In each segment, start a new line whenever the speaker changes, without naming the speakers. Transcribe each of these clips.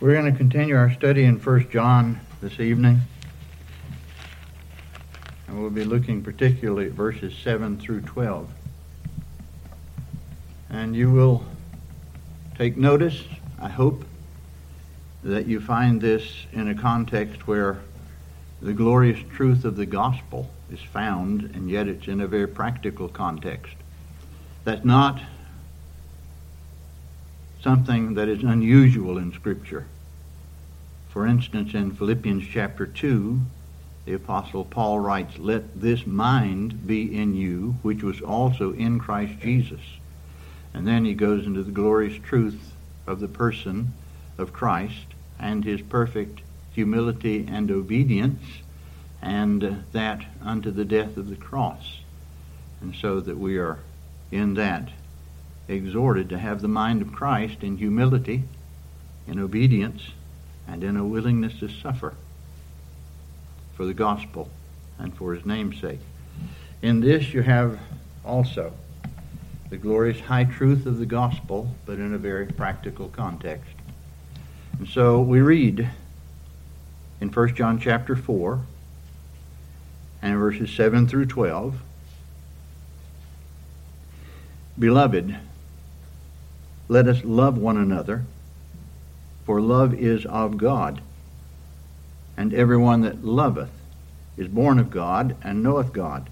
We're going to continue our study in 1 John this evening. And we'll be looking particularly at verses 7 through 12. And you will take notice, I hope, that you find this in a context where the glorious truth of the gospel is found, and yet it's in a very practical context. That's not something that is unusual in Scripture. For instance, in Philippians chapter 2, the Apostle Paul writes, Let this mind be in you, which was also in Christ Jesus. And then he goes into the glorious truth of the person of Christ and his perfect humility and obedience, and that unto the death of the cross. And so that we are in that exhorted to have the mind of Christ in humility, in obedience, and in a willingness to suffer for the gospel and for his name's sake. In this you have also the glorious high truth of the gospel, but in a very practical context. And so we read in 1 John chapter 4 and verses 7 through 12 Beloved, let us love one another, for love is of God. And everyone that loveth is born of God and knoweth God.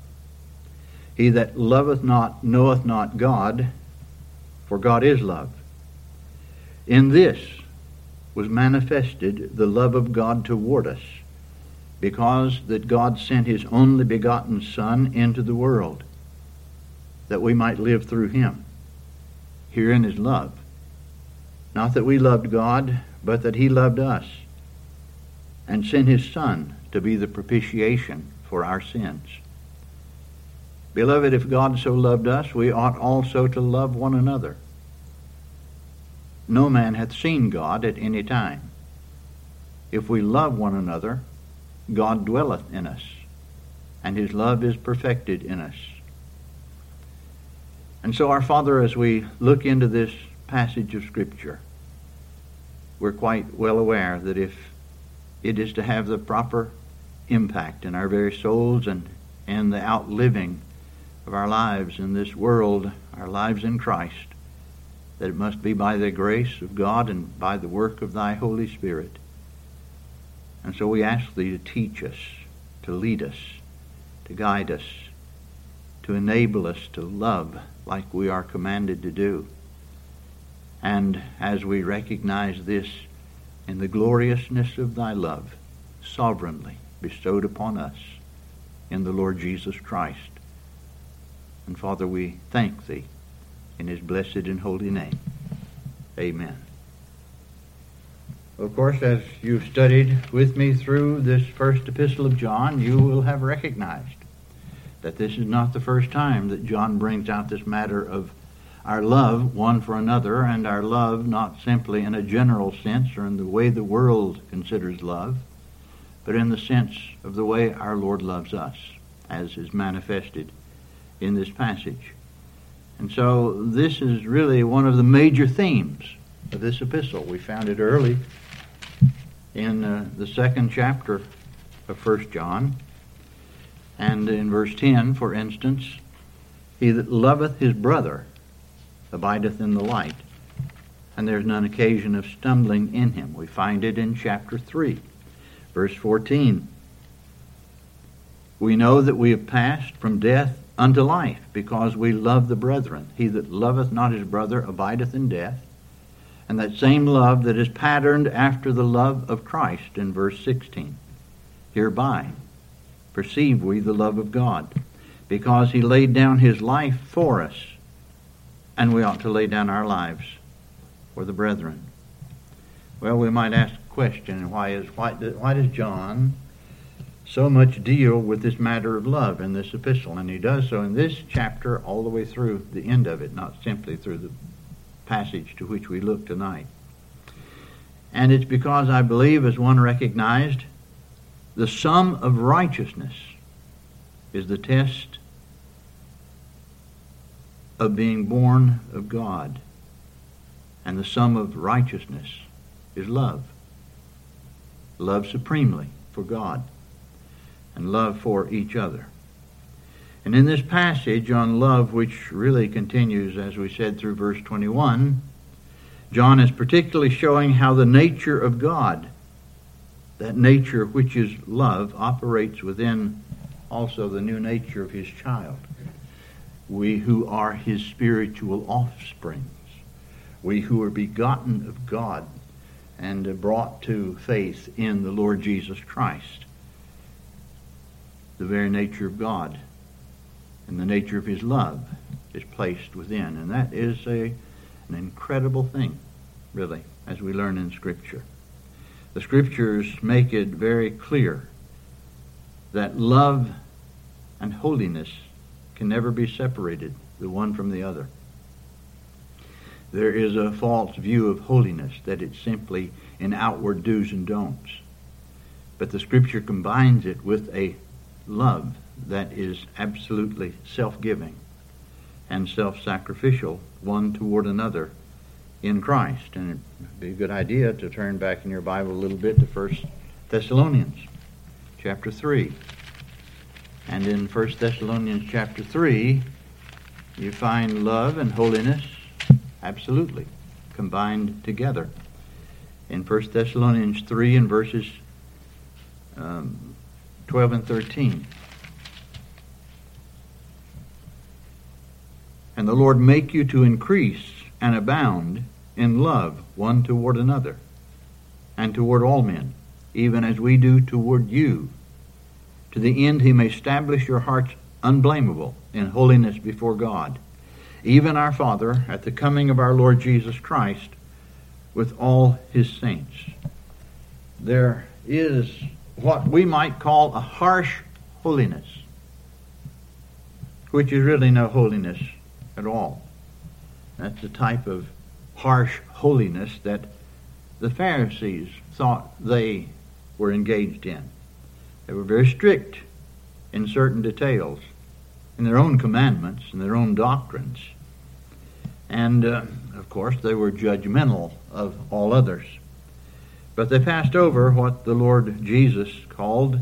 He that loveth not knoweth not God, for God is love. In this was manifested the love of God toward us, because that God sent his only begotten Son into the world, that we might live through him. Herein is love. Not that we loved God, but that He loved us and sent His Son to be the propitiation for our sins. Beloved, if God so loved us, we ought also to love one another. No man hath seen God at any time. If we love one another, God dwelleth in us, and his love is perfected in us. And so, our Father, as we look into this passage of Scripture, we're quite well aware that if it is to have the proper impact in our very souls and, and the outliving of our lives in this world, our lives in Christ, that it must be by the grace of God and by the work of thy Holy Spirit. And so we ask thee to teach us, to lead us, to guide us, to enable us to love like we are commanded to do. And as we recognize this in the gloriousness of thy love, sovereignly bestowed upon us in the Lord Jesus Christ. And Father, we thank thee in his blessed and holy name. Amen. Of course, as you've studied with me through this first epistle of John, you will have recognized that this is not the first time that John brings out this matter of our love one for another and our love not simply in a general sense or in the way the world considers love, but in the sense of the way our Lord loves us, as is manifested in this passage. And so this is really one of the major themes of this epistle. We found it early in uh, the second chapter of First John. And in verse 10, for instance, he that loveth his brother abideth in the light, and there's none occasion of stumbling in him. We find it in chapter 3, verse 14. We know that we have passed from death unto life because we love the brethren. He that loveth not his brother abideth in death. And that same love that is patterned after the love of Christ in verse 16. Hereby perceive we the love of God, because he laid down his life for us, and we ought to lay down our lives for the brethren. Well, we might ask the question why, is, why, why does John so much deal with this matter of love in this epistle? And he does so in this chapter all the way through the end of it, not simply through the passage to which we look tonight. And it's because I believe, as one recognized, the sum of righteousness is the test of being born of God. And the sum of righteousness is love. Love supremely for God and love for each other. And in this passage on love, which really continues, as we said, through verse 21, John is particularly showing how the nature of God that nature which is love operates within also the new nature of his child. We who are his spiritual offsprings, we who are begotten of God and brought to faith in the Lord Jesus Christ, the very nature of God and the nature of his love is placed within. And that is a, an incredible thing, really, as we learn in Scripture. The scriptures make it very clear that love and holiness can never be separated, the one from the other. There is a false view of holiness that it's simply an outward do's and don'ts. But the scripture combines it with a love that is absolutely self giving and self sacrificial, one toward another in Christ. And it'd be a good idea to turn back in your Bible a little bit to First Thessalonians chapter 3. And in First Thessalonians chapter 3, you find love and holiness absolutely combined together. In First Thessalonians 3 and verses um, 12 and 13. And the Lord make you to increase and abound in love one toward another and toward all men, even as we do toward you, to the end he may establish your hearts unblameable in holiness before God, even our Father, at the coming of our Lord Jesus Christ with all his saints. There is what we might call a harsh holiness, which is really no holiness at all. That's the type of harsh holiness that the Pharisees thought they were engaged in. They were very strict in certain details, in their own commandments, in their own doctrines. And, uh, of course, they were judgmental of all others. But they passed over what the Lord Jesus called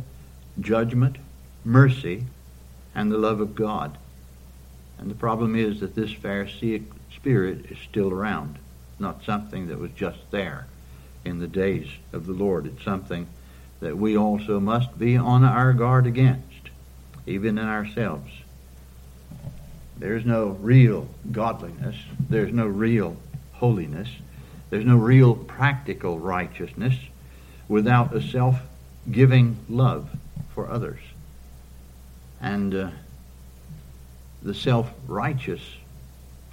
judgment, mercy, and the love of God. And the problem is that this Pharisaic Spirit is still around, not something that was just there in the days of the Lord. It's something that we also must be on our guard against, even in ourselves. There's no real godliness, there's no real holiness, there's no real practical righteousness without a self giving love for others. And uh, the self righteous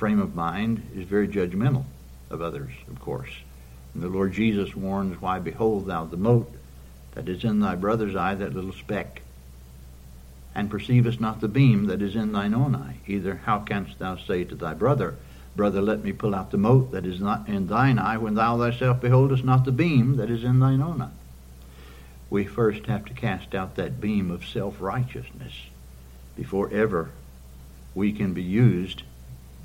frame of mind is very judgmental of others, of course. And the Lord Jesus warns, Why behold thou the mote that is in thy brother's eye, that little speck, and perceivest not the beam that is in thine own eye? Either how canst thou say to thy brother, Brother, let me pull out the mote that is not in thine eye, when thou thyself beholdest not the beam that is in thine own eye? We first have to cast out that beam of self righteousness before ever we can be used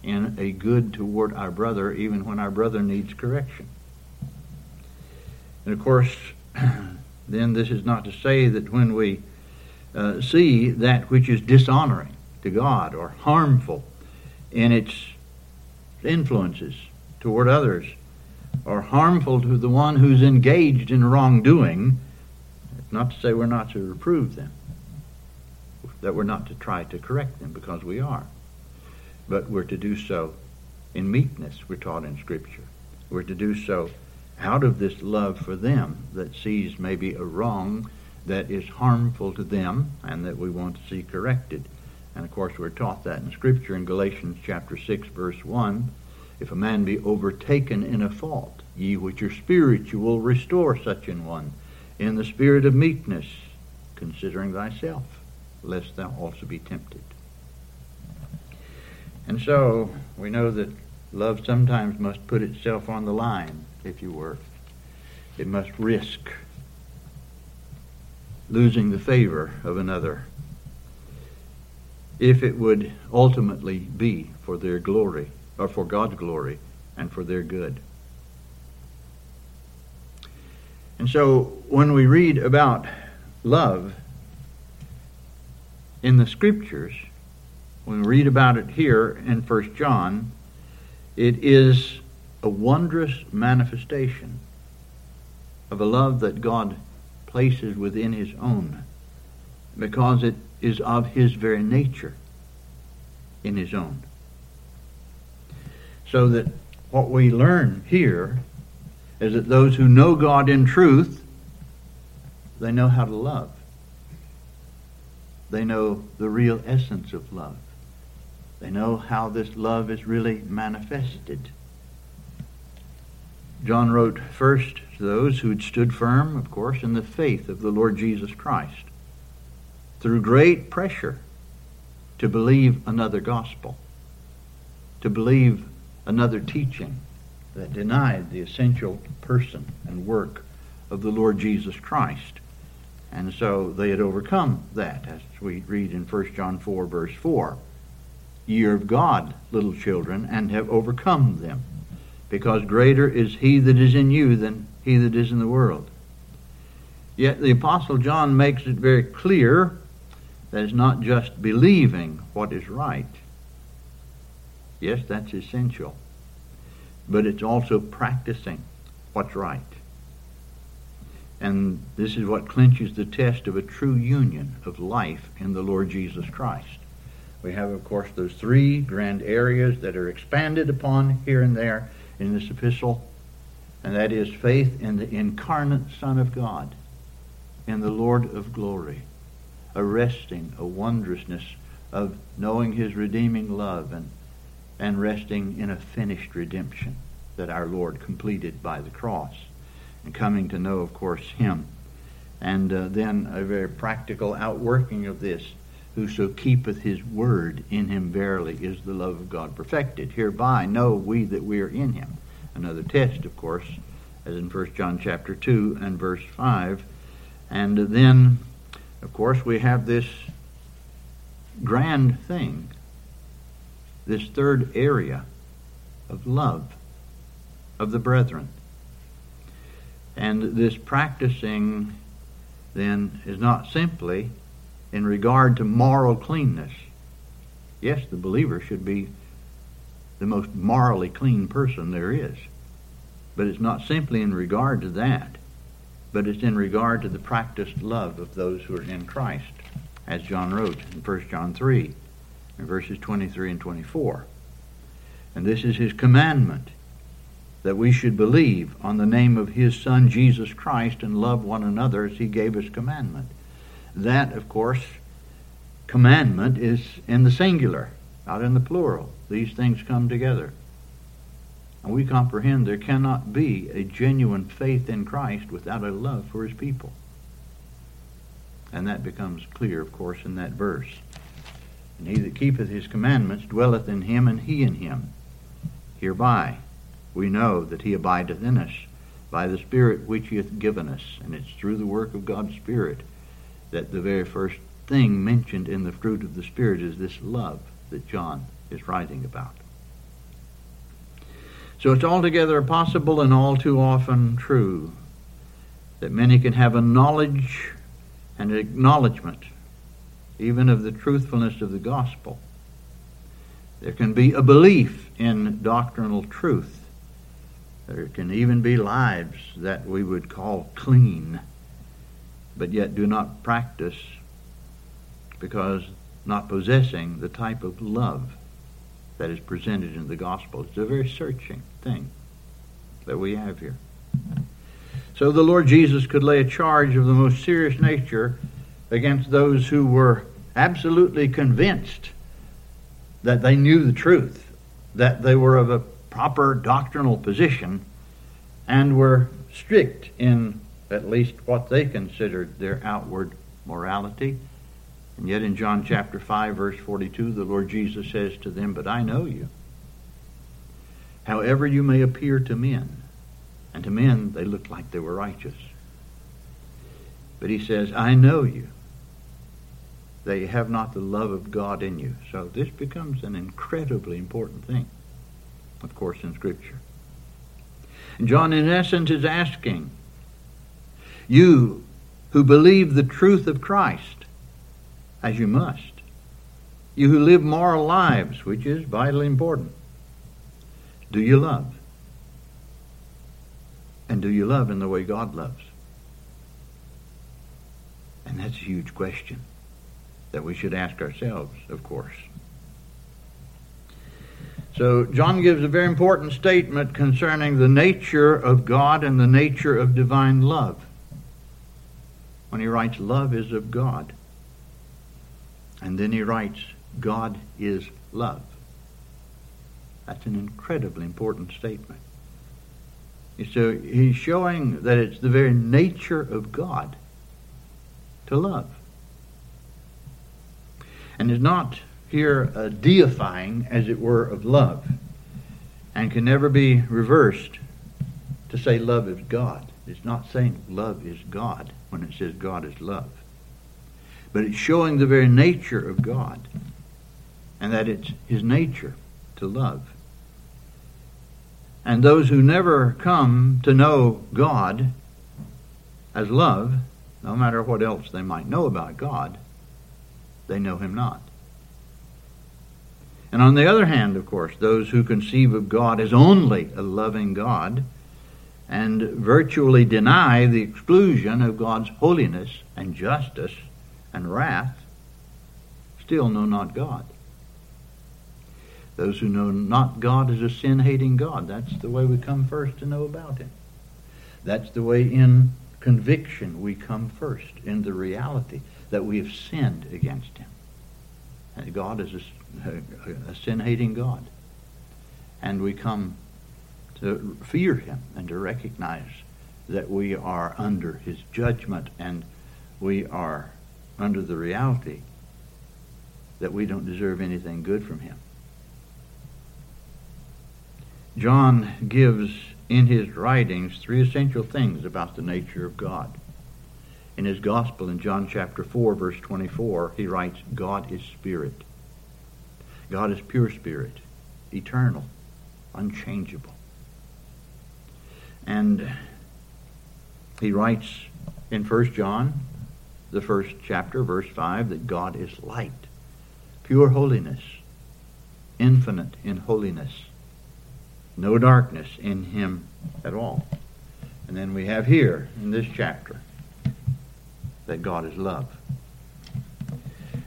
in a good toward our brother, even when our brother needs correction. And of course, then this is not to say that when we uh, see that which is dishonoring to God or harmful in its influences toward others or harmful to the one who's engaged in wrongdoing, not to say we're not to reprove them, that we're not to try to correct them because we are but we're to do so in meekness, we're taught in Scripture. We're to do so out of this love for them that sees maybe a wrong that is harmful to them and that we want to see corrected. And of course, we're taught that in Scripture in Galatians chapter 6, verse 1. If a man be overtaken in a fault, ye which are spiritual, restore such an one in the spirit of meekness, considering thyself, lest thou also be tempted. And so we know that love sometimes must put itself on the line, if you were. It must risk losing the favor of another if it would ultimately be for their glory, or for God's glory, and for their good. And so when we read about love in the scriptures, when we read about it here in 1 John, it is a wondrous manifestation of a love that God places within his own because it is of his very nature in his own. So that what we learn here is that those who know God in truth, they know how to love. They know the real essence of love. They know how this love is really manifested. John wrote first to those who had stood firm, of course, in the faith of the Lord Jesus Christ, through great pressure to believe another gospel, to believe another teaching that denied the essential person and work of the Lord Jesus Christ. And so they had overcome that, as we read in 1 John 4, verse 4 ye are of God, little children, and have overcome them, because greater is he that is in you than he that is in the world. Yet the Apostle John makes it very clear that it's not just believing what is right. Yes, that's essential. But it's also practicing what's right. And this is what clinches the test of a true union of life in the Lord Jesus Christ. We have, of course, those three grand areas that are expanded upon here and there in this epistle, and that is faith in the incarnate Son of God, in the Lord of glory, a resting, a wondrousness of knowing his redeeming love and, and resting in a finished redemption that our Lord completed by the cross, and coming to know, of course, him. And uh, then a very practical outworking of this Whoso keepeth his word in him verily is the love of God perfected. Hereby know we that we are in him. Another test, of course, as in 1 John chapter 2 and verse 5. And then, of course, we have this grand thing, this third area of love of the brethren. And this practicing then is not simply in regard to moral cleanness. Yes, the believer should be the most morally clean person there is. But it's not simply in regard to that, but it's in regard to the practiced love of those who are in Christ, as John wrote in 1 John 3, in verses 23 and 24. And this is his commandment that we should believe on the name of his Son Jesus Christ and love one another as he gave us commandment that, of course, commandment is in the singular, not in the plural. These things come together. And we comprehend there cannot be a genuine faith in Christ without a love for his people. And that becomes clear, of course, in that verse. And he that keepeth his commandments dwelleth in him, and he in him. Hereby we know that he abideth in us by the Spirit which he hath given us. And it's through the work of God's Spirit that the very first thing mentioned in the fruit of the Spirit is this love that John is writing about. So it's altogether possible and all too often true that many can have a knowledge and an acknowledgement even of the truthfulness of the gospel. There can be a belief in doctrinal truth. There can even be lives that we would call clean but yet do not practice because not possessing the type of love that is presented in the gospel. It's a very searching thing that we have here. So the Lord Jesus could lay a charge of the most serious nature against those who were absolutely convinced that they knew the truth, that they were of a proper doctrinal position, and were strict in at least what they considered their outward morality. And yet in John chapter 5, verse 42, the Lord Jesus says to them, But I know you. However you may appear to men, and to men they looked like they were righteous. But he says, I know you. They have not the love of God in you. So this becomes an incredibly important thing, of course, in Scripture. And John, in essence, is asking, you who believe the truth of Christ, as you must. You who live moral lives, which is vitally important. Do you love? And do you love in the way God loves? And that's a huge question that we should ask ourselves, of course. So, John gives a very important statement concerning the nature of God and the nature of divine love when he writes, Love is of God. And then he writes, God is love. That's an incredibly important statement. So he's showing that it's the very nature of God to love. And is not here a deifying, as it were, of love, and can never be reversed to say love is God. It's not saying love is God when it says God is love. But it's showing the very nature of God and that it's his nature to love. And those who never come to know God as love, no matter what else they might know about God, they know him not. And on the other hand, of course, those who conceive of God as only a loving God and virtually deny the exclusion of God's holiness and justice and wrath still know not God. Those who know not God is a sin hating God. That's the way we come first to know about Him. That's the way in conviction we come first, in the reality that we have sinned against Him. And God is a, a, a sin hating God. And we come to fear Him and to recognize that we are under His judgment and we are under the reality that we don't deserve anything good from Him. John gives in his writings three essential things about the nature of God. In his gospel in John chapter 4 verse 24, he writes, God is spirit. God is pure spirit, eternal, unchangeable. And he writes in 1 John, the first chapter, verse 5, that God is light, pure holiness, infinite in holiness, no darkness in him at all. And then we have here in this chapter that God is love.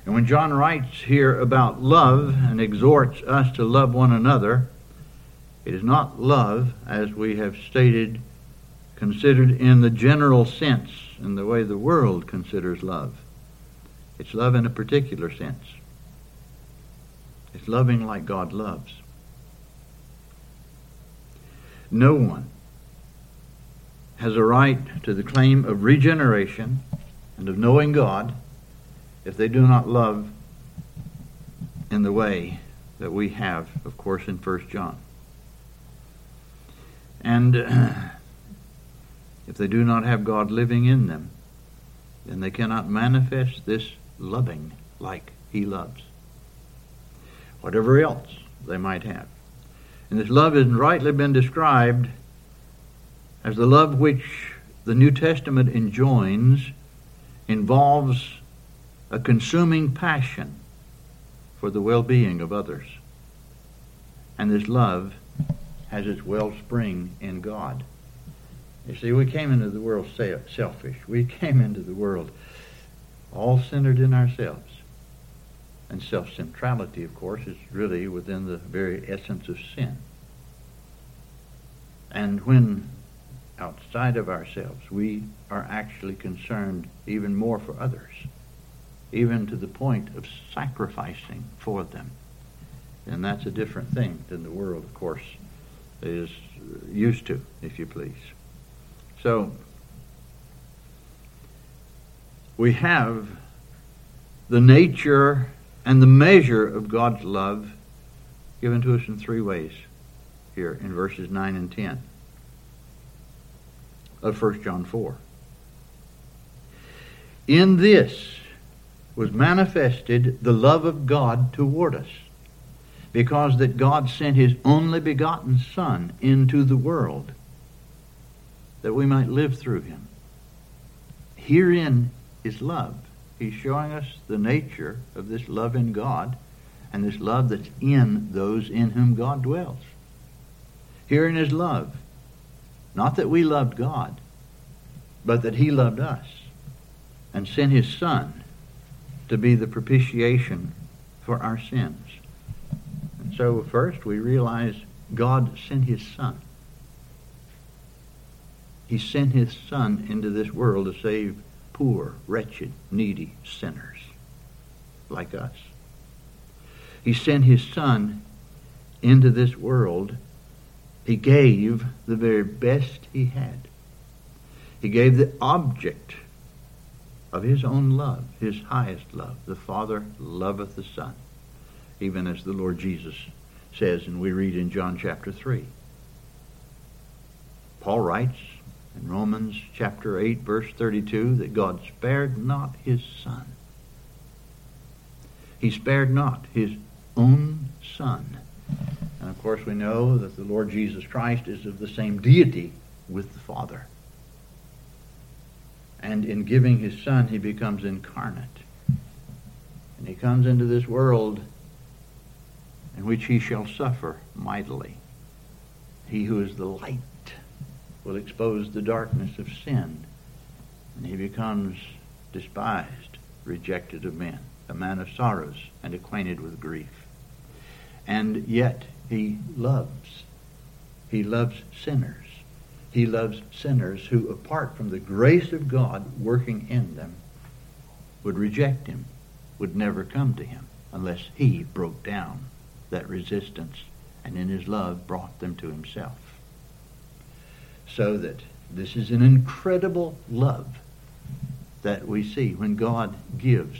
And when John writes here about love and exhorts us to love one another, it is not love, as we have stated, considered in the general sense, in the way the world considers love. It's love in a particular sense. It's loving like God loves. No one has a right to the claim of regeneration and of knowing God if they do not love in the way that we have, of course, in 1 John. And if they do not have God living in them, then they cannot manifest this loving like He loves. Whatever else they might have. And this love has rightly been described as the love which the New Testament enjoins involves a consuming passion for the well being of others. And this love has its wellspring in God. You see, we came into the world selfish. We came into the world all centered in ourselves. And self centrality, of course, is really within the very essence of sin. And when outside of ourselves, we are actually concerned even more for others, even to the point of sacrificing for them. And that's a different thing than the world, of course, is used to, if you please. So, we have the nature and the measure of God's love given to us in three ways here in verses 9 and 10 of 1 John 4. In this was manifested the love of God toward us because that God sent his only begotten Son into the world that we might live through him. Herein is love. He's showing us the nature of this love in God and this love that's in those in whom God dwells. Herein is love. Not that we loved God, but that he loved us and sent his Son to be the propitiation for our sins so first we realize God sent his son. He sent his son into this world to save poor, wretched, needy sinners like us. He sent his son into this world. He gave the very best he had. He gave the object of his own love, his highest love. The Father loveth the Son even as the Lord Jesus says, and we read in John chapter 3. Paul writes in Romans chapter 8, verse 32, that God spared not his son. He spared not his own son. And of course, we know that the Lord Jesus Christ is of the same deity with the Father. And in giving his son, he becomes incarnate. And he comes into this world in which he shall suffer mightily. He who is the light will expose the darkness of sin, and he becomes despised, rejected of men, a man of sorrows, and acquainted with grief. And yet he loves. He loves sinners. He loves sinners who, apart from the grace of God working in them, would reject him, would never come to him unless he broke down that resistance and in his love brought them to himself. So that this is an incredible love that we see when God gives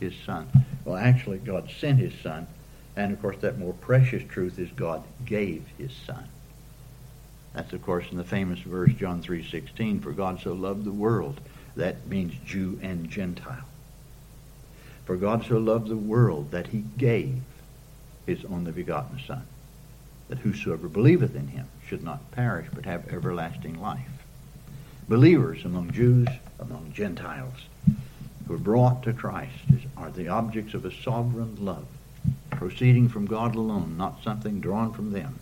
his son. Well, actually, God sent his son, and of course, that more precious truth is God gave his son. That's of course in the famous verse John 3:16, for God so loved the world, that means Jew and Gentile. For God so loved the world that he gave his only begotten Son, that whosoever believeth in him should not perish but have everlasting life. Believers among Jews, among Gentiles, who are brought to Christ are the objects of a sovereign love, proceeding from God alone, not something drawn from them.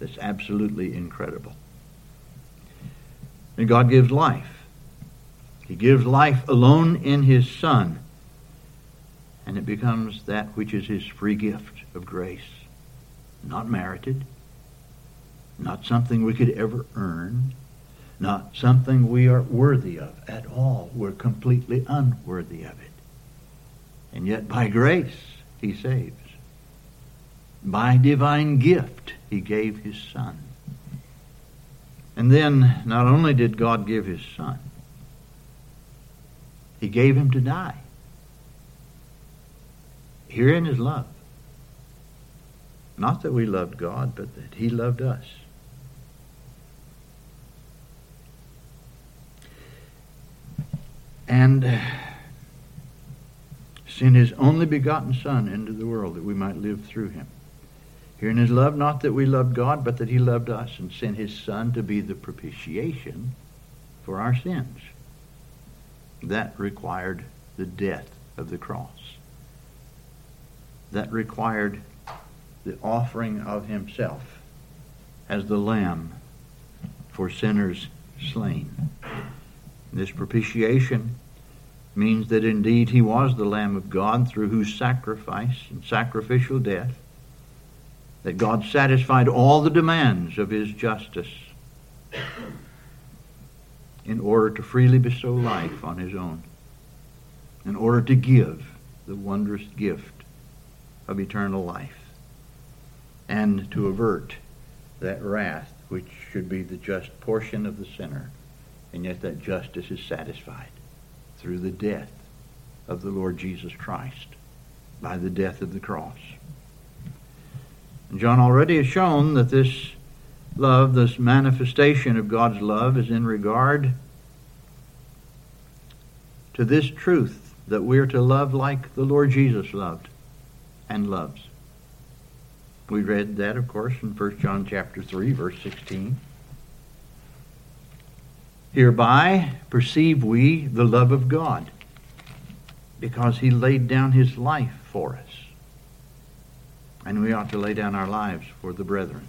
That's absolutely incredible. And God gives life. He gives life alone in His Son, and it becomes that which is His free gift of grace, not merited, not something we could ever earn, not something we are worthy of at all. We're completely unworthy of it. And yet by grace, he saves. By divine gift, he gave his son. And then, not only did God give his son, he gave him to die. Herein is love. Not that we loved God, but that He loved us. And sent His only begotten Son into the world that we might live through Him. Here in His love, not that we loved God, but that He loved us and sent His Son to be the propitiation for our sins. That required the death of the cross. That required the offering of himself as the lamb for sinners slain. This propitiation means that indeed he was the Lamb of God through whose sacrifice and sacrificial death that God satisfied all the demands of his justice in order to freely bestow life on his own, in order to give the wondrous gift of eternal life and to avert that wrath which should be the just portion of the sinner. And yet that justice is satisfied through the death of the Lord Jesus Christ, by the death of the cross. And John already has shown that this love, this manifestation of God's love, is in regard to this truth that we are to love like the Lord Jesus loved and loves. We read that, of course, in 1 John chapter 3, verse 16. Hereby perceive we the love of God, because he laid down his life for us. And we ought to lay down our lives for the brethren.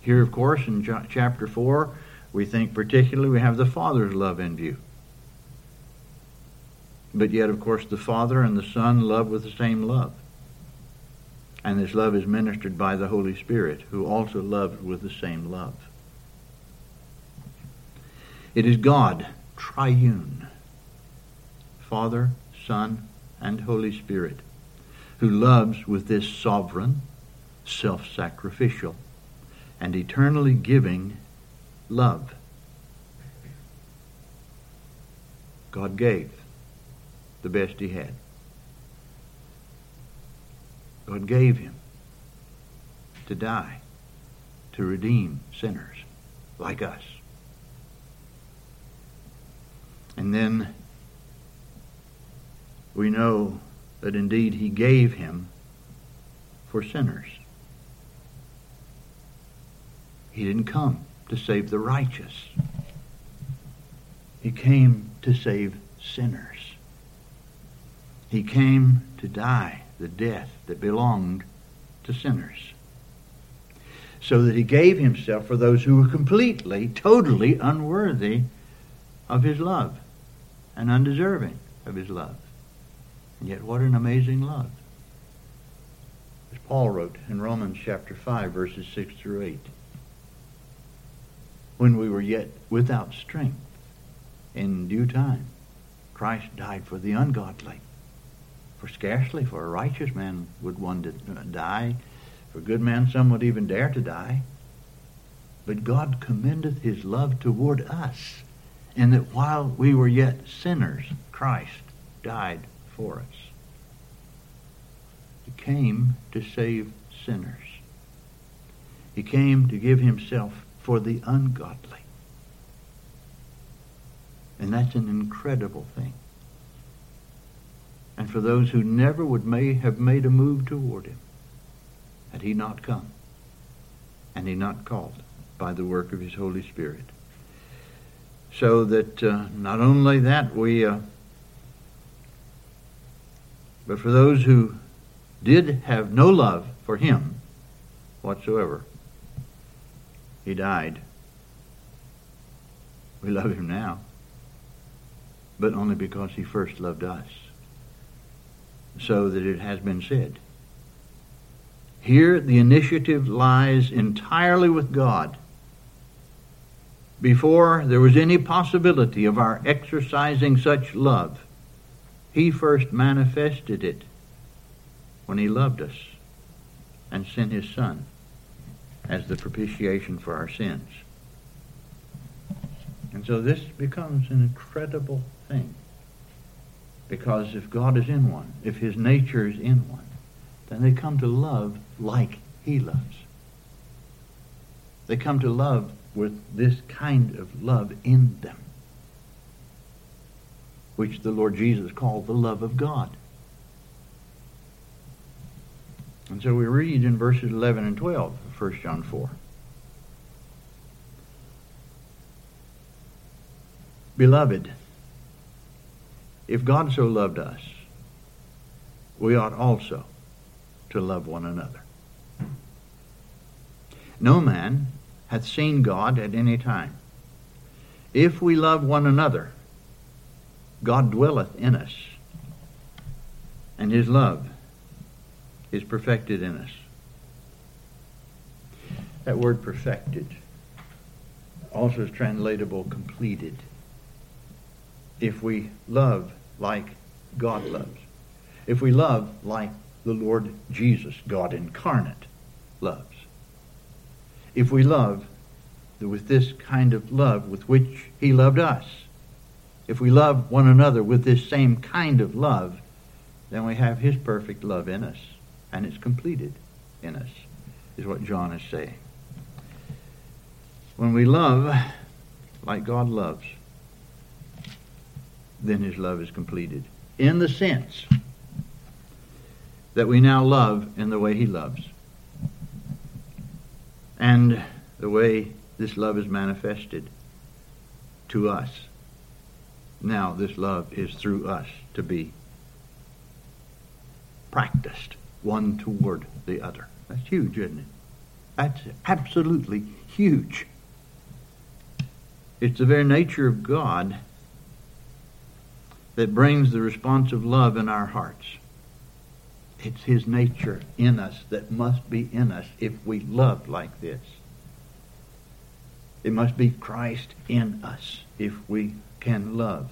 Here, of course, in chapter 4, we think particularly we have the Father's love in view. But yet, of course, the Father and the Son love with the same love and this love is ministered by the Holy Spirit, who also loves with the same love. It is God, triune, Father, Son, and Holy Spirit, who loves with this sovereign, self sacrificial, and eternally giving love. God gave the best he had. God gave him to die, to redeem sinners like us. And then we know that indeed he gave him for sinners. He didn't come to save the righteous. He came to save sinners. He came to die the death that belonged to sinners. So that he gave himself for those who were completely, totally unworthy of his love and undeserving of his love. And yet, what an amazing love. As Paul wrote in Romans chapter 5, verses 6 through 8 When we were yet without strength, in due time, Christ died for the ungodly. For scarcely for a righteous man would one uh, die. For good men some would even dare to die. But God commendeth his love toward us, and that while we were yet sinners, Christ died for us. He came to save sinners. He came to give himself for the ungodly. And that's an incredible thing and for those who never would may have made a move toward him had he not come and he not called by the work of his Holy Spirit. So that uh, not only that, we, uh, but for those who did have no love for him whatsoever, he died. We love him now, but only because he first loved us so that it has been said. Here, the initiative lies entirely with God. Before there was any possibility of our exercising such love, He first manifested it when He loved us and sent His Son as the propitiation for our sins. And so this becomes an incredible thing. Because if God is in one, if his nature is in one, then they come to love like he loves. They come to love with this kind of love in them, which the Lord Jesus called the love of God. And so we read in verses 11 and 12 of 1 John 4. Beloved, if God so loved us, we ought also to love one another. No man hath seen God at any time. If we love one another, God dwelleth in us, and his love is perfected in us. That word perfected also is translatable completed if we love like God loves, if we love like the Lord Jesus, God incarnate, loves, if we love with this kind of love with which He loved us, if we love one another with this same kind of love, then we have His perfect love in us, and it's completed in us, is what John is saying. When we love like God loves, then his love is completed. In the sense that we now love in the way he loves. And the way this love is manifested to us. Now, this love is through us to be practiced one toward the other. That's huge, isn't it? That's absolutely huge. It's the very nature of God that brings the response of love in our hearts. It's His nature in us that must be in us if we love like this. It must be Christ in us if we can love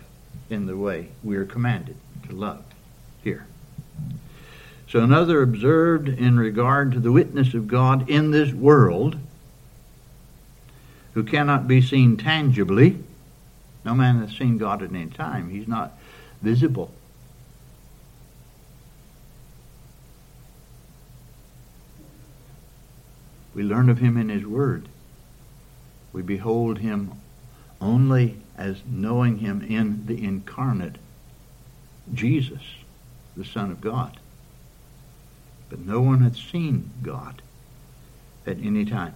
in the way we are commanded to love here. So, another observed in regard to the witness of God in this world who cannot be seen tangibly. No man has seen God at any time. He's not visible. We learn of him in his word. We behold him only as knowing him in the incarnate Jesus, the Son of God. But no one had seen God at any time.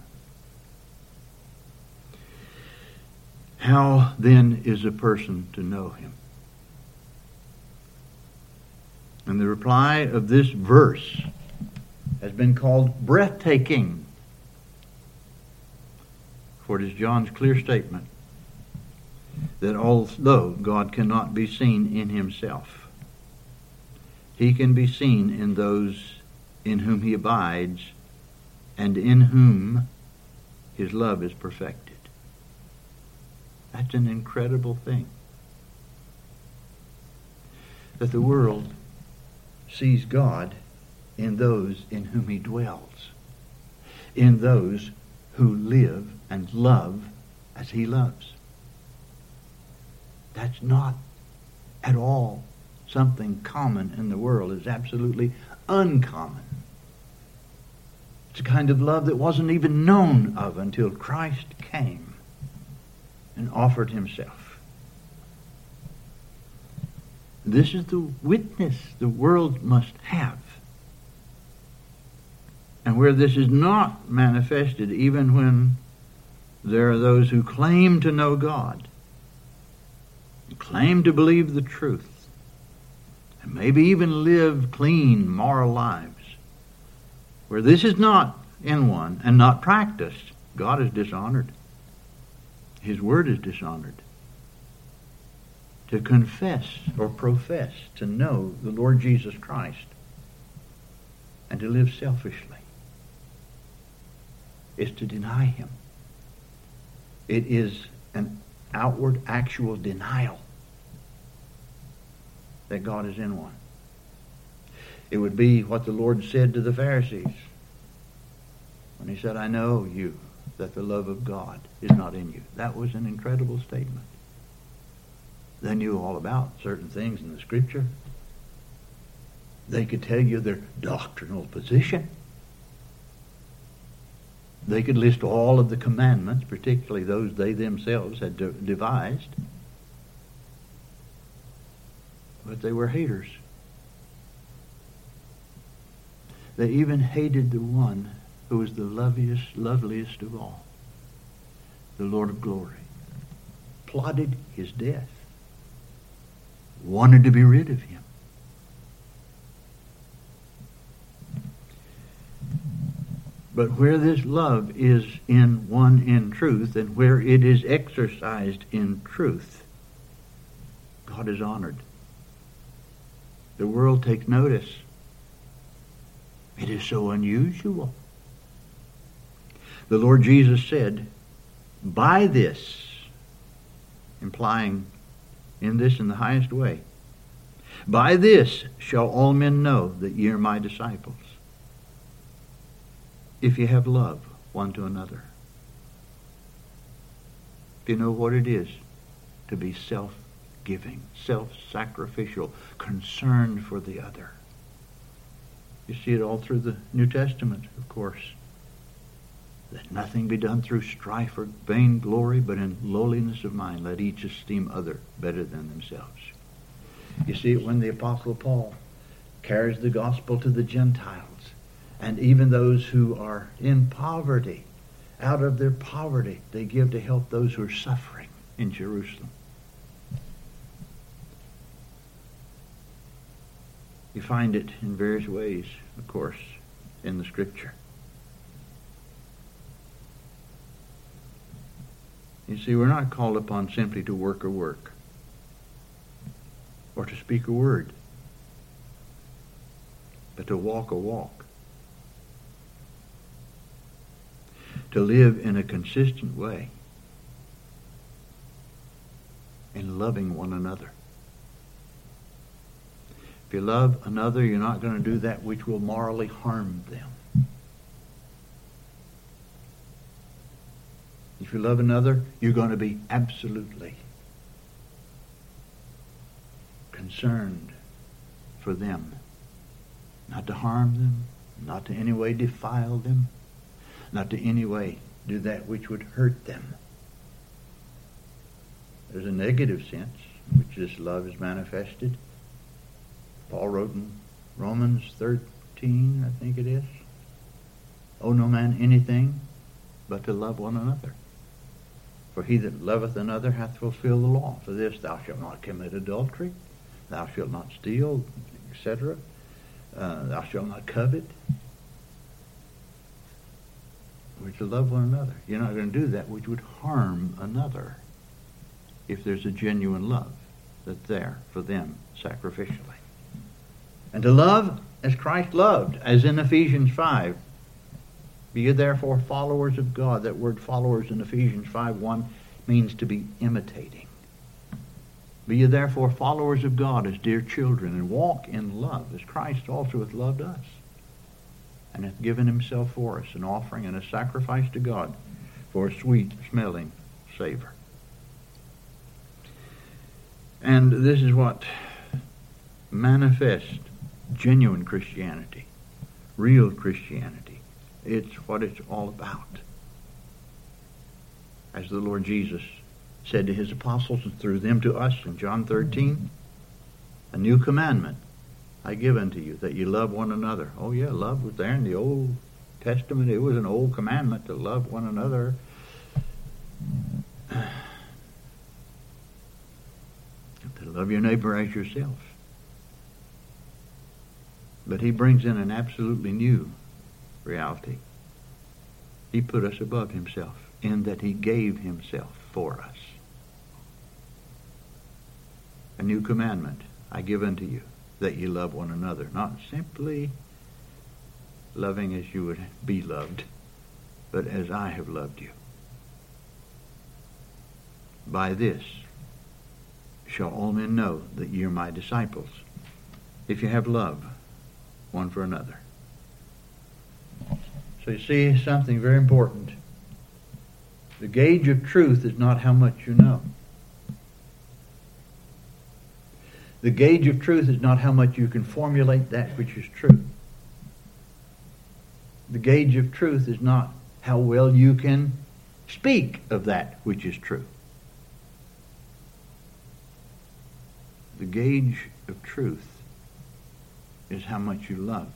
How then is a person to know him? And the reply of this verse has been called breathtaking. For it is John's clear statement that although God cannot be seen in himself, he can be seen in those in whom he abides and in whom his love is perfected. That's an incredible thing. That the world sees God in those in whom he dwells, in those who live and love as he loves. That's not at all something common in the world. It's absolutely uncommon. It's a kind of love that wasn't even known of until Christ came and offered himself. This is the witness the world must have. And where this is not manifested, even when there are those who claim to know God, claim to believe the truth, and maybe even live clean, moral lives, where this is not in one and not practiced, God is dishonored. His word is dishonored to confess or profess to know the Lord Jesus Christ and to live selfishly is to deny him. It is an outward, actual denial that God is in one. It would be what the Lord said to the Pharisees when he said, I know you, that the love of God is not in you. That was an incredible statement. They knew all about certain things in the scripture. They could tell you their doctrinal position. They could list all of the commandments, particularly those they themselves had devised. But they were haters. They even hated the one who was the loveliest, loveliest of all, the Lord of glory, plotted his death wanted to be rid of him. But where this love is in one in truth and where it is exercised in truth, God is honored. The world takes notice. It is so unusual. The Lord Jesus said, By this, implying in this in the highest way. By this shall all men know that ye are my disciples, if ye have love one to another. If you know what it is to be self giving, self sacrificial, concerned for the other. You see it all through the New Testament, of course. Let nothing be done through strife or vainglory, but in lowliness of mind let each esteem other better than themselves. You see, when the Apostle Paul carries the gospel to the Gentiles, and even those who are in poverty, out of their poverty, they give to help those who are suffering in Jerusalem. You find it in various ways, of course, in the Scripture. You see, we're not called upon simply to work a work or to speak a word, but to walk a walk, to live in a consistent way in loving one another. If you love another, you're not going to do that which will morally harm them. If you love another, you're going to be absolutely concerned for them. Not to harm them, not to any way defile them, not to any way do that which would hurt them. There's a negative sense in which this love is manifested. Paul wrote in Romans 13, I think it is, owe no man anything but to love one another. For he that loveth another hath fulfilled the law. For this, thou shalt not commit adultery, thou shalt not steal, etc. Uh, thou shalt not covet. we to love one another. You're not going to do that which would harm another if there's a genuine love that's there for them sacrificially. And to love as Christ loved, as in Ephesians 5 be you therefore followers of God. That word followers in Ephesians 5 1 means to be imitating. Be you therefore followers of God as dear children, and walk in love as Christ also hath loved us, and hath given himself for us, an offering and a sacrifice to God for a sweet smelling savor. And this is what manifest genuine Christianity, real Christianity it's what it's all about. As the Lord Jesus said to his apostles and through them to us in John 13, a new commandment I give unto you, that you love one another. Oh, yeah, love was there in the Old Testament. It was an old commandment to love one another. to love your neighbor as yourself. But he brings in an absolutely new reality. He put us above himself in that he gave himself for us. A new commandment I give unto you, that ye love one another, not simply loving as you would be loved, but as I have loved you. By this shall all men know that ye are my disciples, if you have love one for another. So you see something very important. The gauge of truth is not how much you know. The gauge of truth is not how much you can formulate that which is true. The gauge of truth is not how well you can speak of that which is true. The gauge of truth is how much you love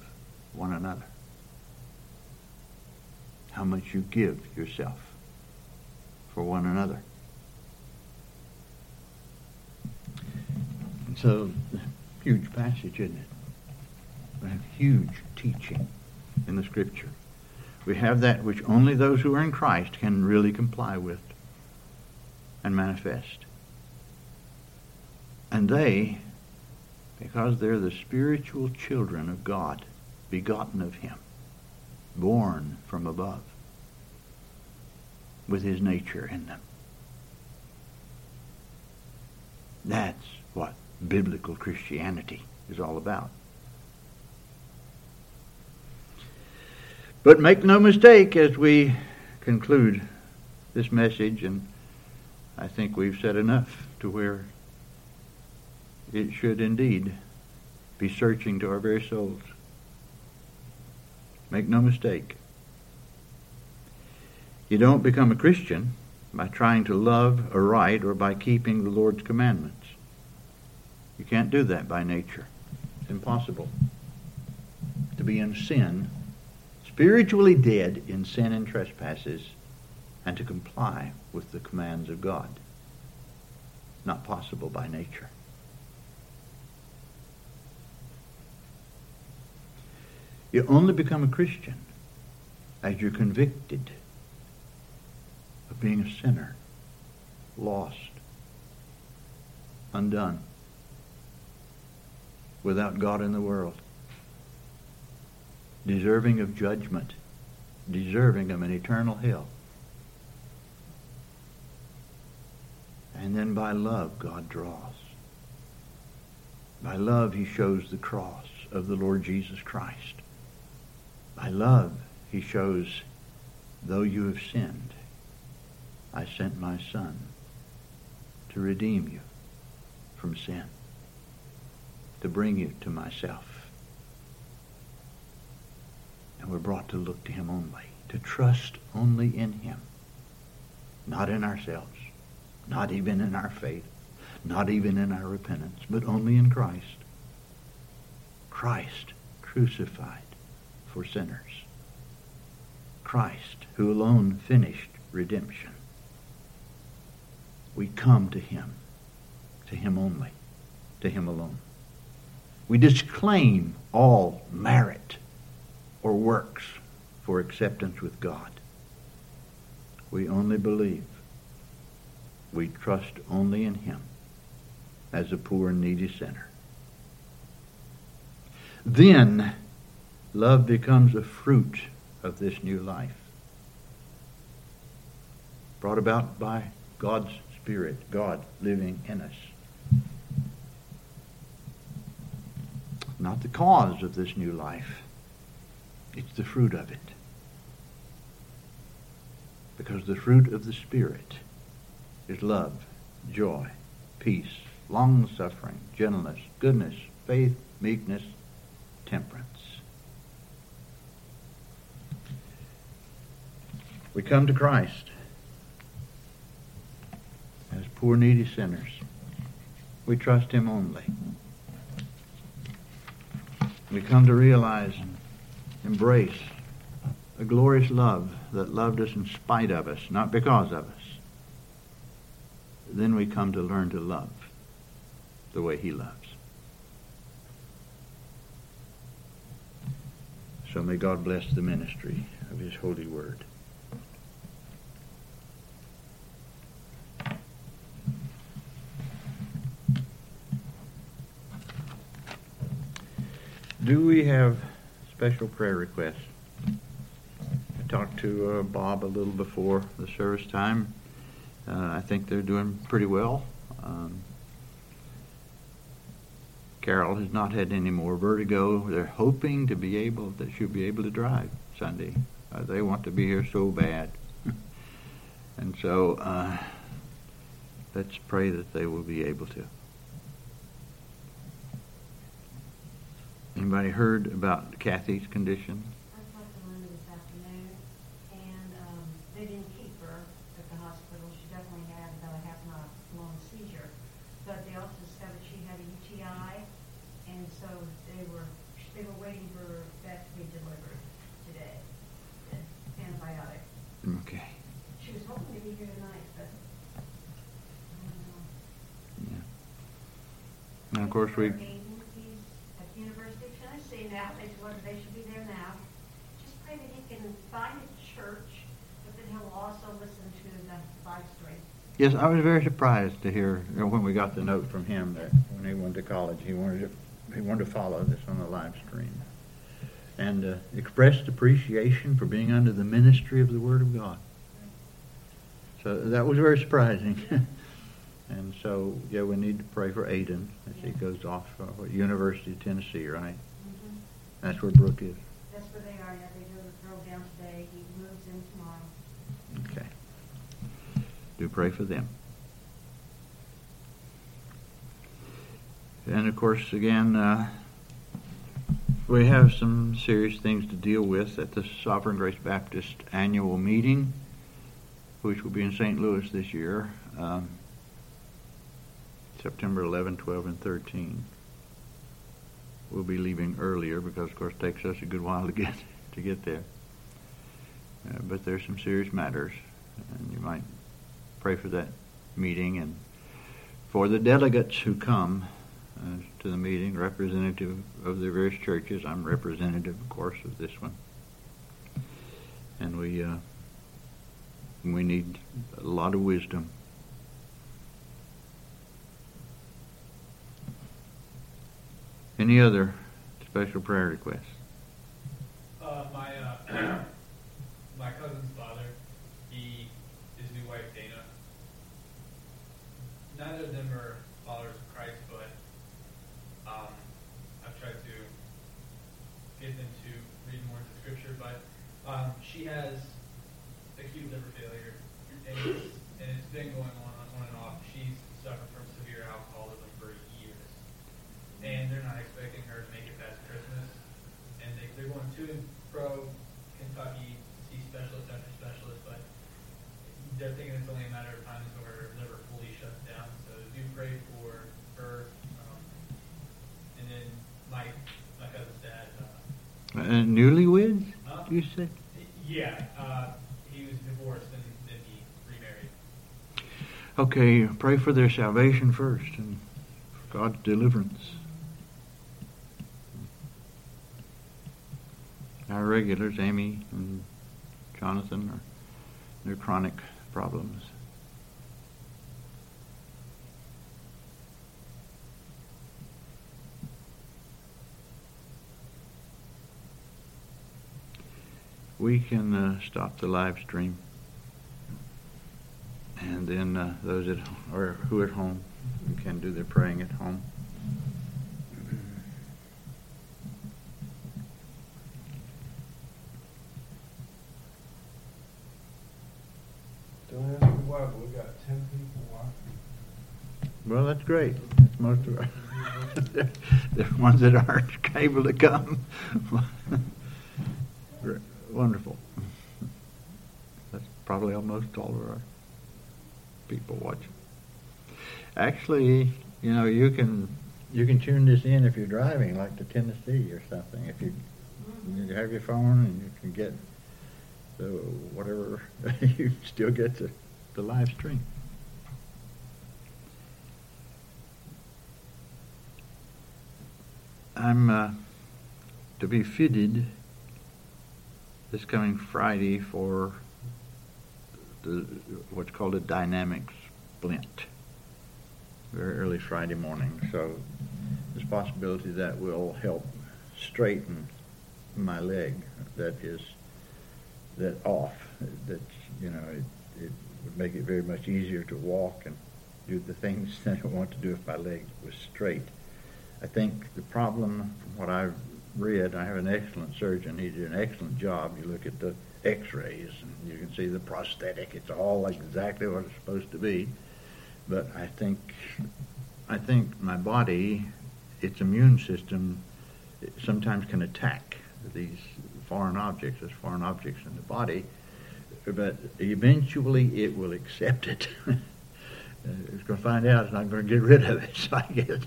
one another how much you give yourself for one another. And so, huge passage, isn't it? We have huge teaching in the Scripture. We have that which only those who are in Christ can really comply with and manifest. And they, because they're the spiritual children of God, begotten of Him, born from above with his nature in them. That's what biblical Christianity is all about. But make no mistake as we conclude this message, and I think we've said enough to where it should indeed be searching to our very souls. Make no mistake. You don't become a Christian by trying to love aright or by keeping the Lord's commandments. You can't do that by nature. It's impossible to be in sin, spiritually dead in sin and trespasses, and to comply with the commands of God. Not possible by nature. You only become a Christian as you're convicted of being a sinner, lost, undone, without God in the world, deserving of judgment, deserving of an eternal hell. And then by love, God draws. By love, he shows the cross of the Lord Jesus Christ. I love, he shows, though you have sinned, I sent my Son to redeem you from sin, to bring you to myself. And we're brought to look to him only, to trust only in him, not in ourselves, not even in our faith, not even in our repentance, but only in Christ. Christ crucified for sinners. Christ, who alone finished redemption. We come to him, to him only, to him alone. We disclaim all merit or works for acceptance with God. We only believe. We trust only in him as a poor and needy sinner. Then Love becomes a fruit of this new life, brought about by God's Spirit, God living in us. Not the cause of this new life, it's the fruit of it. Because the fruit of the Spirit is love, joy, peace, long suffering, gentleness, goodness, faith, meekness, temperance. We come to Christ as poor, needy sinners. We trust Him only. We come to realize, embrace a glorious love that loved us in spite of us, not because of us. Then we come to learn to love the way He loves. So may God bless the ministry of His holy word. Do we have special prayer requests? I talked to uh, Bob a little before the service time. Uh, I think they're doing pretty well. Um, Carol has not had any more vertigo. They're hoping to be able that she'll be able to drive Sunday. Uh, they want to be here so bad, and so uh, let's pray that they will be able to. Anybody heard about Kathy's condition?
I talked to Linda this afternoon, and um, they didn't keep her at the hospital. She definitely had about a half an long seizure, but they also said that she had a UTI, and so they were they were waiting for that to be delivered today. the Antibiotic.
Okay.
She was hoping to be here tonight, but Yeah. And
of course, we. Yes, I was very surprised to hear you know, when we got the note from him that when he went to college, he wanted to, he wanted to follow this on the live stream and uh, expressed appreciation for being under the ministry of the Word of God. So that was very surprising. and so, yeah, we need to pray for Aiden as he goes off for uh, University of Tennessee, right? Mm-hmm. That's where Brooke is. Do pray for them. And of course, again, uh, we have some serious things to deal with at the Sovereign Grace Baptist annual meeting, which will be in St. Louis this year, um, September 11, 12, and 13. We'll be leaving earlier because, of course, it takes us a good while to get to get there. Uh, but there's some serious matters, and you might pray for that meeting and for the delegates who come uh, to the meeting, representative of the various churches. I'm representative, of course, of this one. And we uh, we need a lot of wisdom. Any other special prayer requests?
Uh, my uh, my cousin's neither of them are followers of Christ, but um, I've tried to get them to read more into Scripture. But um, she has
Uh, newlyweds, uh, you say?
Yeah, uh, he was divorced and then he remarried.
Okay, pray for their salvation first and God's deliverance. Our regulars, Amy and Jonathan, are their chronic problems. we can uh, stop the live stream. And then uh, those at or who at home can do their praying at home.
Don't ask me why, but we got ten people watching.
Well, that's great. That's most of our. they're, they ones that aren't able to come. right. wonderful. That's probably almost all of our people watching. Actually, you know, you can you can tune this in if you're driving, like to Tennessee or something. If you you have your phone and you can get the whatever, you still get the, the live stream. I'm uh, to be fitted this coming Friday for the, what's called a dynamics splint, very early Friday morning. So there's possibility that will help straighten my leg that is that off. That you know it, it would make it very much easier to walk and do the things that I want to do if my leg was straight. I think the problem, from what I've read. I have an excellent surgeon. He did an excellent job. You look at the x-rays and you can see the prosthetic. It's all exactly what it's supposed to be. But I think I think my body, its immune system it sometimes can attack these foreign objects, as foreign objects in the body, but eventually it will accept it. Uh, it's going to find out it's not going to get rid of it, so I guess,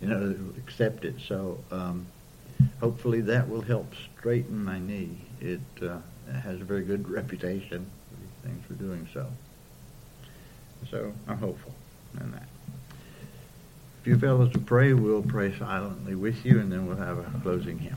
you know, it will accept it. So um, hopefully that will help straighten my knee. It uh, has a very good reputation. Thanks for doing so. So I'm hopeful in that. If you fellows to pray, we'll pray silently with you, and then we'll have a closing hymn.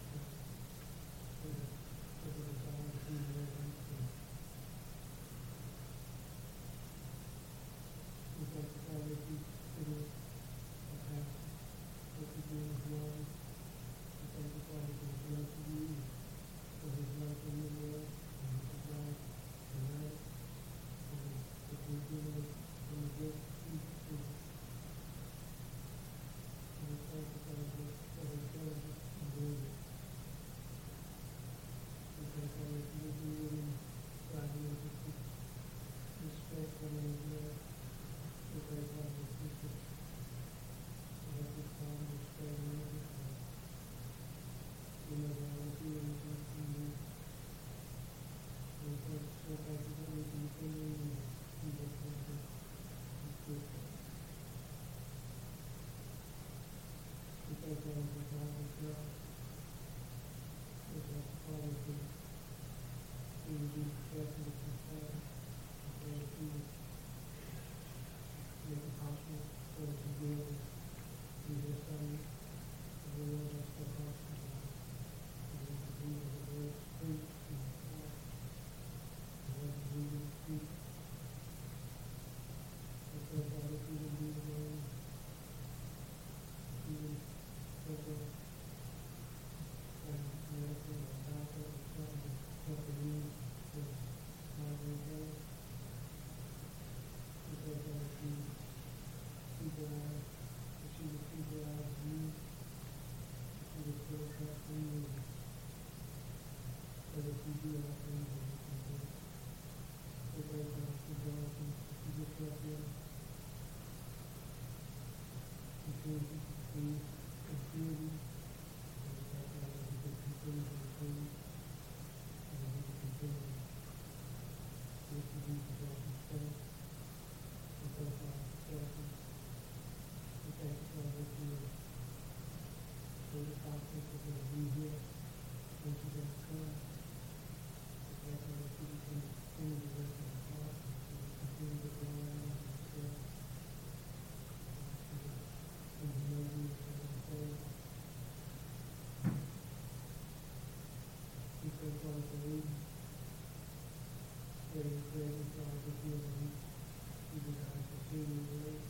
Thank you.
created God to do, and he, he did not continue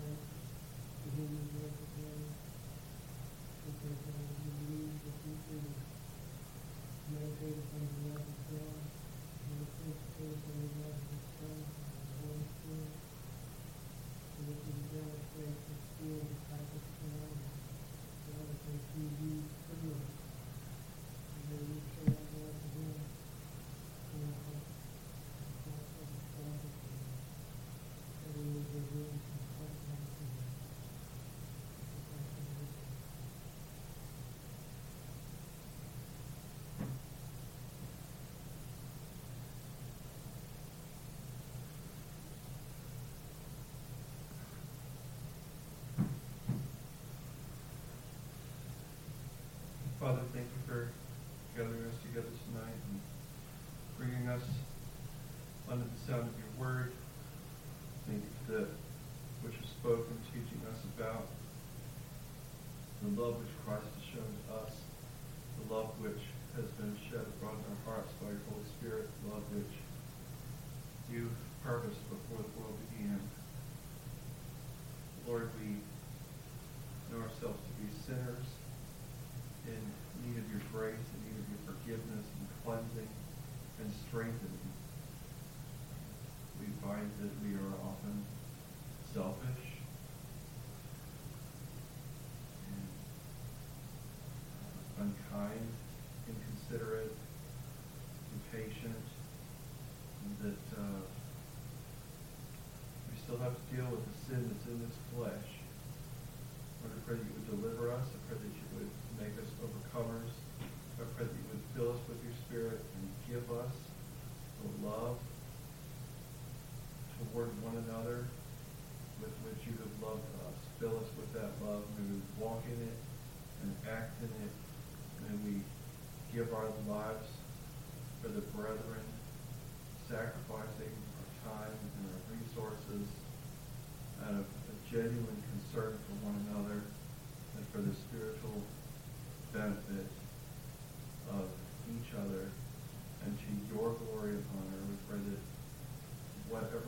Father, thank you for gathering us together tonight and bringing us under the sound of your word. Thank you for the which spoke spoken, teaching us about the love which Christ kind and considerate and patient, and that uh, we still have to deal with the sin that's in this flesh. Lord, I pray that you would deliver us. I pray that you would make us overcomers.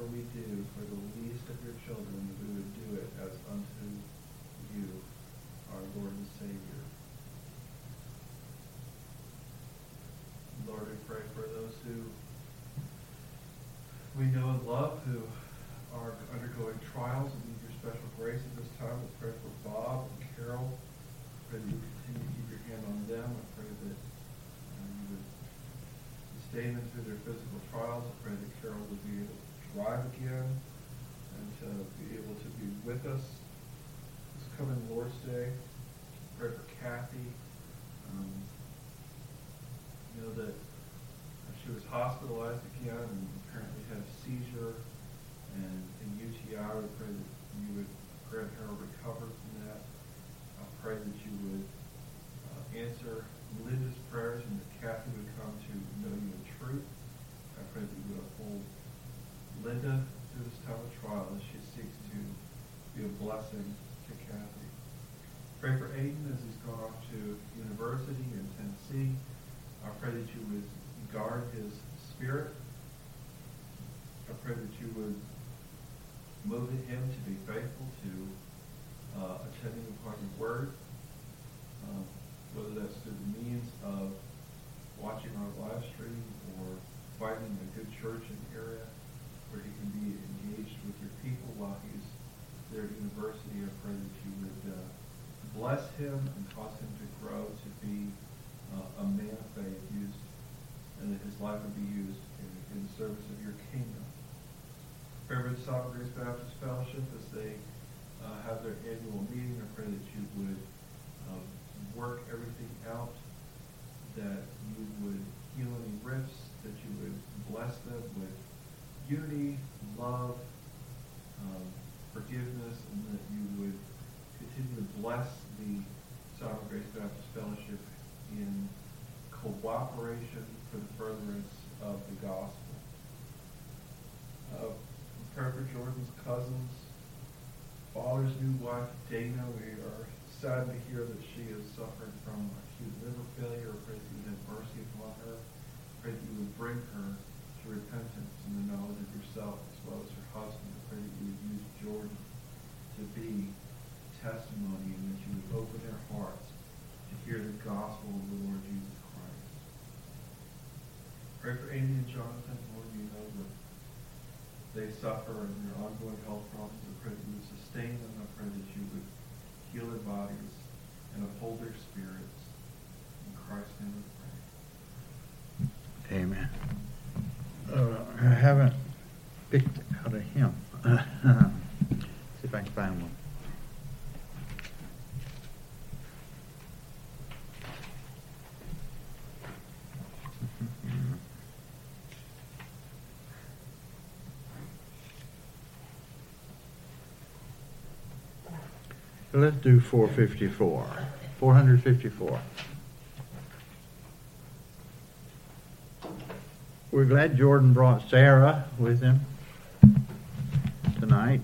we do for the least of your children, we would do it as unto you, our Lord and Savior. Lord, we pray for those who we know and love who are undergoing trials and need your special grace at this time. We pray for Bob and Carol. We pray that you continue to keep your hand on them. I pray that uh, you would sustain them through their physical trials. I pray that Carol would be able Arrive again and to be able to be with us this coming Lord's Day. Pray for Kathy. Um, you know that she was hospitalized again and apparently had a seizure and in UTI. We pray that you would grant her recovery. him to be faithful to uh, attending the part of Word, uh, whether that's through the means of watching our live stream or finding a good church in the area where he can be engaged with your people while he's there at university. I pray that you would uh, bless him Another annual meeting new wife, Dana, we are sad to hear that she is suffering from acute liver failure. Pray that you would have mercy upon her. Pray that you would bring her to repentance and the knowledge of yourself as well as her husband. Pray that you would use Jordan to be testimony and that you would open their hearts to hear the gospel of the Lord Jesus Christ. Pray for Amy and Jonathan they suffer and their ongoing health problems. I pray that you would sustain them. I pray that you would heal their bodies and uphold their spirits. In Christ's name
we pray. Amen. Uh, I haven't picked out a hymn. See if I can find one. let's do 454. 454. We're glad Jordan brought Sarah with him tonight.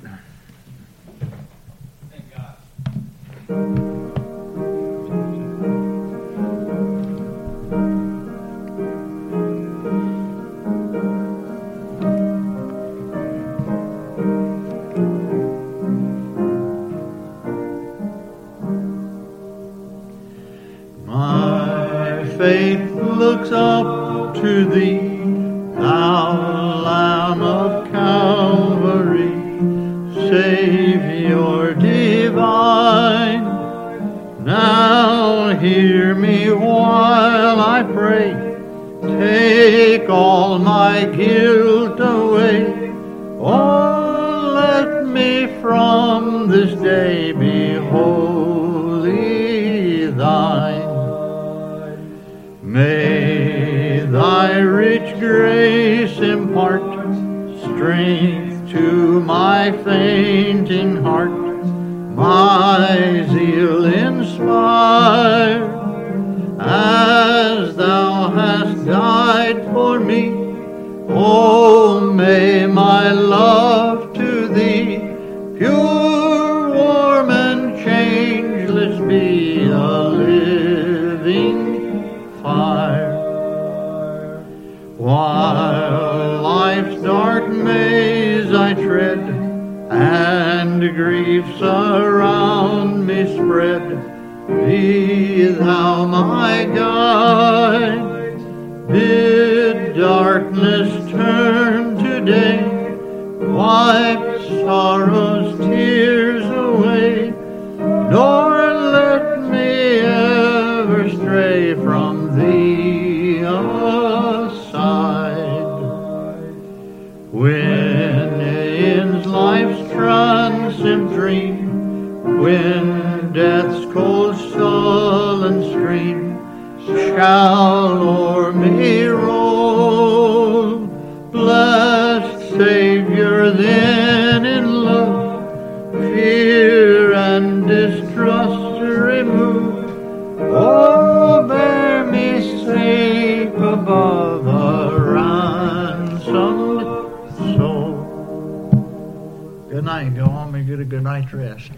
hast died for me. Oh, may my love to thee pure, warm, and changeless be a living fire. While life's dark maze I tread and griefs around me spread, be thou my guide. wipe sorrow's tears away, nor let me ever stray from thee aside. When in life's transient dream, when death's cold sullen stream shall
get a good night's rest.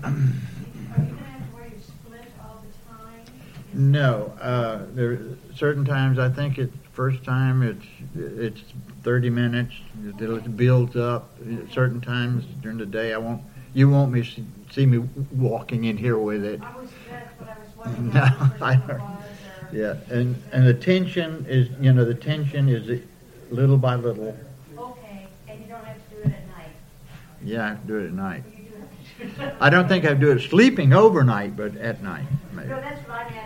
No, uh, there certain times. I think it's first time it's it's 30 minutes. It builds up. Certain times during the day, I won't. You won't me see, see me walking in here with it.
I was dead, I was no, I
Yeah, and and the tension is you know the tension is little by little.
Okay, and you don't have to do it at night. Yeah, I have to do
it at night. I don't think I'd do it sleeping overnight, but at night.
Maybe. No, that's right.